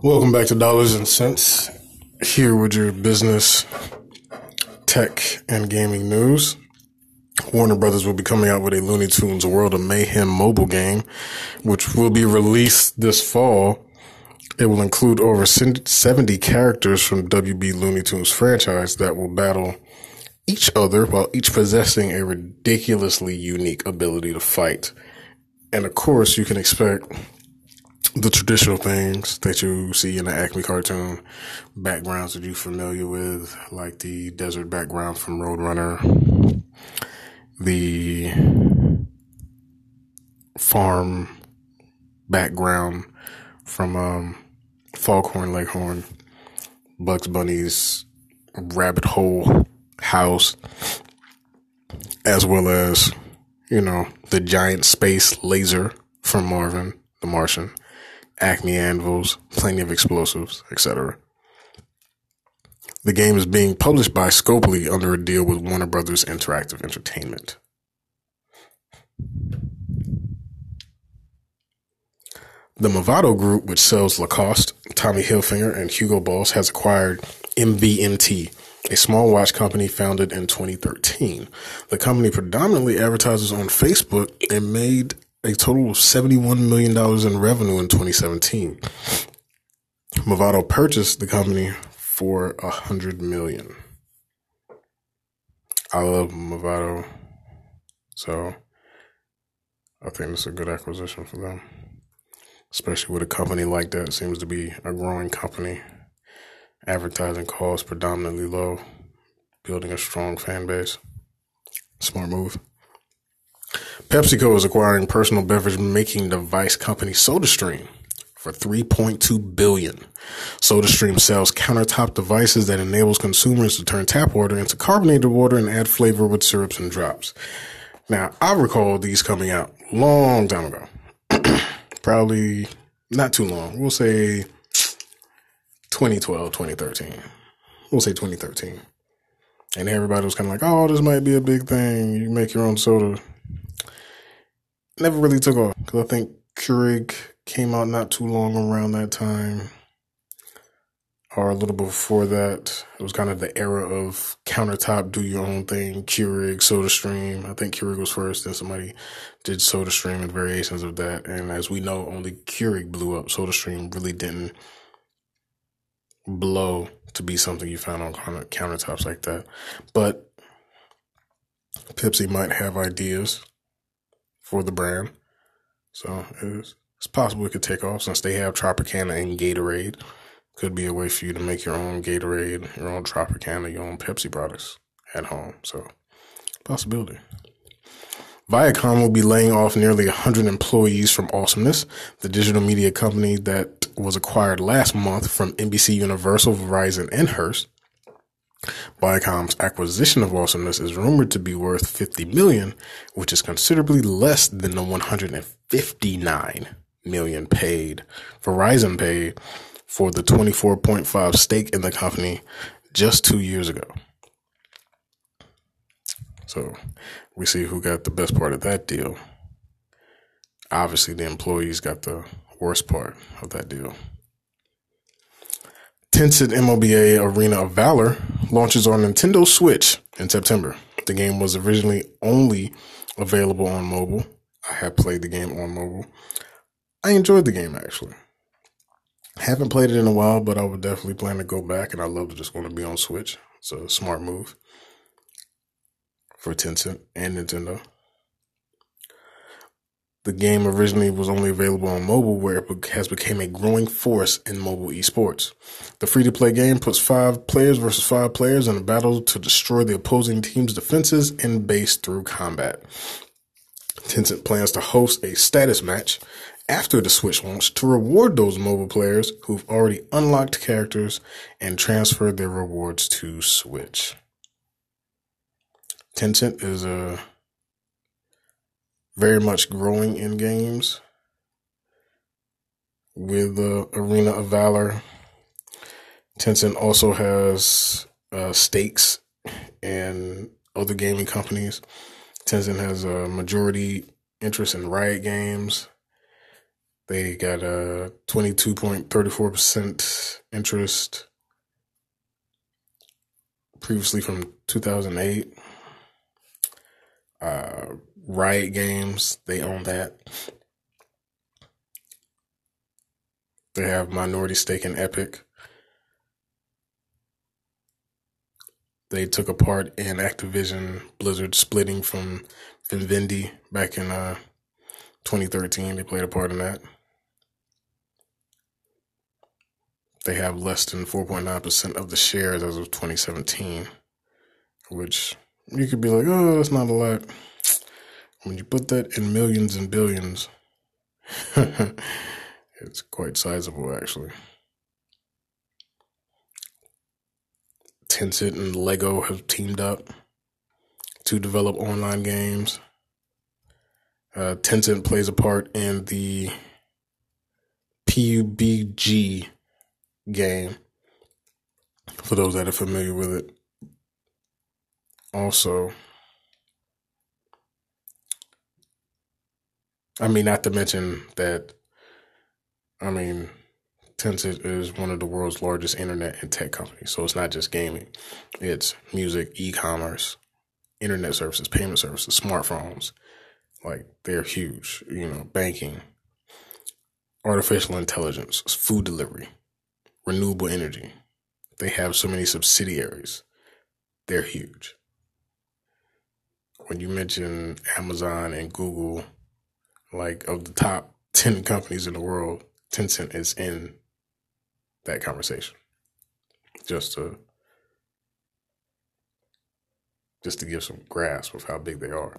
Welcome back to Dollars and Cents. Here with your business, tech, and gaming news. Warner Brothers will be coming out with a Looney Tunes World of Mayhem mobile game, which will be released this fall. It will include over 70 characters from WB Looney Tunes franchise that will battle each other while each possessing a ridiculously unique ability to fight. And of course, you can expect the traditional things that you see in the Acme cartoon, backgrounds that you're familiar with, like the desert background from Roadrunner, the farm background from um, Foghorn Leghorn, Bugs Bunny's rabbit hole house, as well as, you know, the giant space laser from Marvin the Martian Acme anvils, plenty of explosives, etc. The game is being published by Scopely under a deal with Warner Brothers Interactive Entertainment. The Movado Group, which sells Lacoste, Tommy Hilfiger, and Hugo Boss, has acquired MVMT, a small watch company founded in 2013. The company predominantly advertises on Facebook and made a total of $71 million in revenue in 2017. Movado purchased the company for a hundred million. I love Movado, so I think it's a good acquisition for them, especially with a company like that. It seems to be a growing company. Advertising costs predominantly low, building a strong fan base. Smart move. PepsiCo is acquiring personal beverage making device company SodaStream for 3.2 billion. SodaStream sells countertop devices that enables consumers to turn tap water into carbonated water and add flavor with syrups and drops. Now, I recall these coming out long time ago. Probably not too long. We'll say 2012, 2013. We'll say 2013. And everybody was kind of like, oh, this might be a big thing. You make your own soda never really took off because I think Keurig came out not too long around that time, or a little before that. It was kind of the era of countertop, do your own thing, Keurig, SodaStream. I think Keurig was first, then somebody did SodaStream and variations of that. And as we know, only Keurig blew up. SodaStream really didn't blow to be something you found on countertops like that. But Pepsi might have ideas for the brand. So it's, it's possible it could take off since they have Tropicana and Gatorade. Could be a way for you to make your own Gatorade, your own Tropicana, your own Pepsi products at home. So possibility. Viacom will be laying off nearly 100 employees from Awesomeness, the digital media company that was acquired last month from NBC Universal, Verizon, and Hearst. Viacom's acquisition of Awesomeness is rumored to be worth 50 million, which is considerably less than the 159 million paid Verizon paid for the 24.5 stake in the company just 2 years ago. So, we see who got the best part of that deal. Obviously, the employees got the worst part of that deal. Tencent MOBA Arena of Valor launches on Nintendo Switch in September. The game was originally only available on mobile. I have played the game on mobile. I enjoyed the game actually. Haven't played it in a while, but I would definitely plan to go back and I love to just want to be on Switch. It's a smart move for Tencent and Nintendo. The game originally was only available on mobile, where it has become a growing force in mobile esports. The free-to-play game puts five players versus five players in a battle to destroy the opposing team's defenses and base through combat. Tencent plans to host a status match after the Switch launch to reward those mobile players who've already unlocked characters and transferred their rewards to Switch. Tencent is a very much growing in games with the Arena of Valor. Tencent also has uh, stakes in other gaming companies. Tencent has a majority interest in Riot Games. They got a 22.34% interest previously from 2008. Uh, Riot Games, they own that. They have minority stake in Epic. They took a part in Activision Blizzard splitting from Vivendi back in uh, 2013. They played a part in that. They have less than 4.9% of the shares as of 2017, which you could be like, oh, that's not a lot. When you put that in millions and billions, it's quite sizable, actually. Tencent and Lego have teamed up to develop online games. Uh, Tencent plays a part in the PUBG game for those that are familiar with it. Also, I mean, not to mention that, I mean, Tencent is one of the world's largest internet and tech companies. So it's not just gaming, it's music, e commerce, internet services, payment services, smartphones. Like they're huge, you know, banking, artificial intelligence, food delivery, renewable energy. They have so many subsidiaries. They're huge. When you mention Amazon and Google, like of the top 10 companies in the world, Tencent is in that conversation. Just to just to give some grasp of how big they are.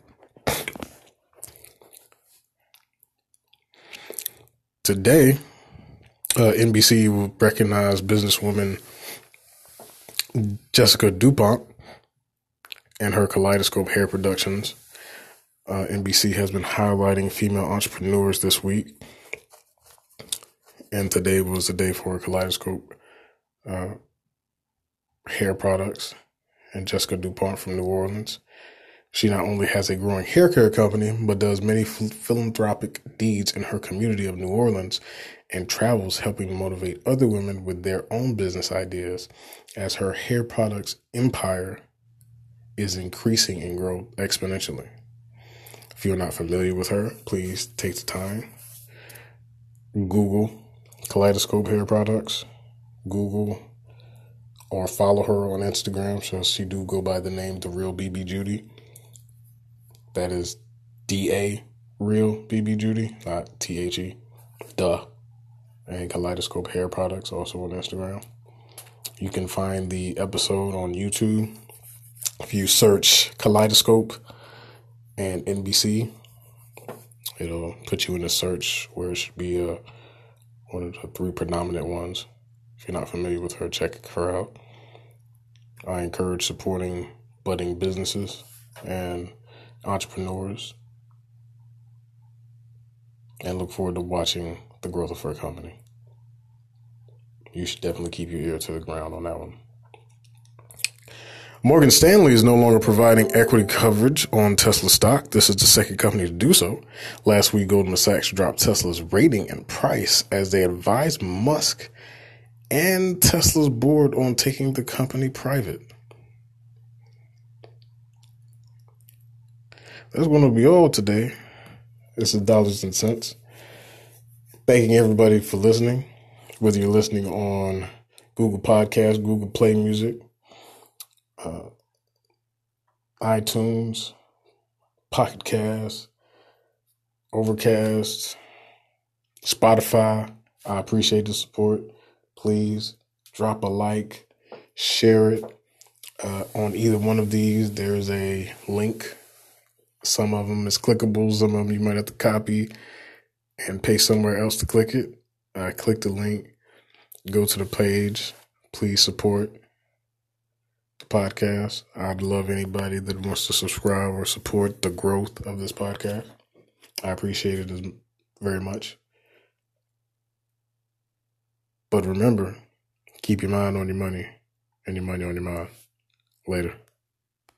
Today, uh, NBC will recognize businesswoman Jessica DuPont and her Kaleidoscope Hair Productions. Uh, NBC has been highlighting female entrepreneurs this week and today was the day for Kaleidoscope uh, hair products and Jessica DuPont from New Orleans. She not only has a growing hair care company, but does many philanthropic deeds in her community of New Orleans and travels helping motivate other women with their own business ideas as her hair products empire is increasing in growth exponentially. If you're not familiar with her, please take the time, Google Kaleidoscope Hair Products, Google, or follow her on Instagram since she do go by the name The Real BB Judy. That is D A Real BB Judy, not T H E. Duh. And Kaleidoscope Hair Products also on Instagram. You can find the episode on YouTube. If you search Kaleidoscope and NBC, it'll put you in the search where it should be a one of the three predominant ones. If you're not familiar with her, check her out. I encourage supporting budding businesses and entrepreneurs and look forward to watching the growth of her company. You should definitely keep your ear to the ground on that one. Morgan Stanley is no longer providing equity coverage on Tesla stock. This is the second company to do so. Last week, Goldman Sachs dropped Tesla's rating and price as they advised Musk and Tesla's board on taking the company private. That's going to be all today. This is Dollars and Cents. Thanking everybody for listening, whether you're listening on Google Podcasts, Google Play Music, uh, iTunes, Pocket Cast, Overcast, Spotify. I appreciate the support. Please drop a like, share it. Uh, on either one of these, there's a link. Some of them is clickable. Some of them you might have to copy and paste somewhere else to click it. Uh, click the link, go to the page. Please support podcast. I'd love anybody that wants to subscribe or support the growth of this podcast. I appreciate it very much. But remember, keep your mind on your money and your money on your mind. Later.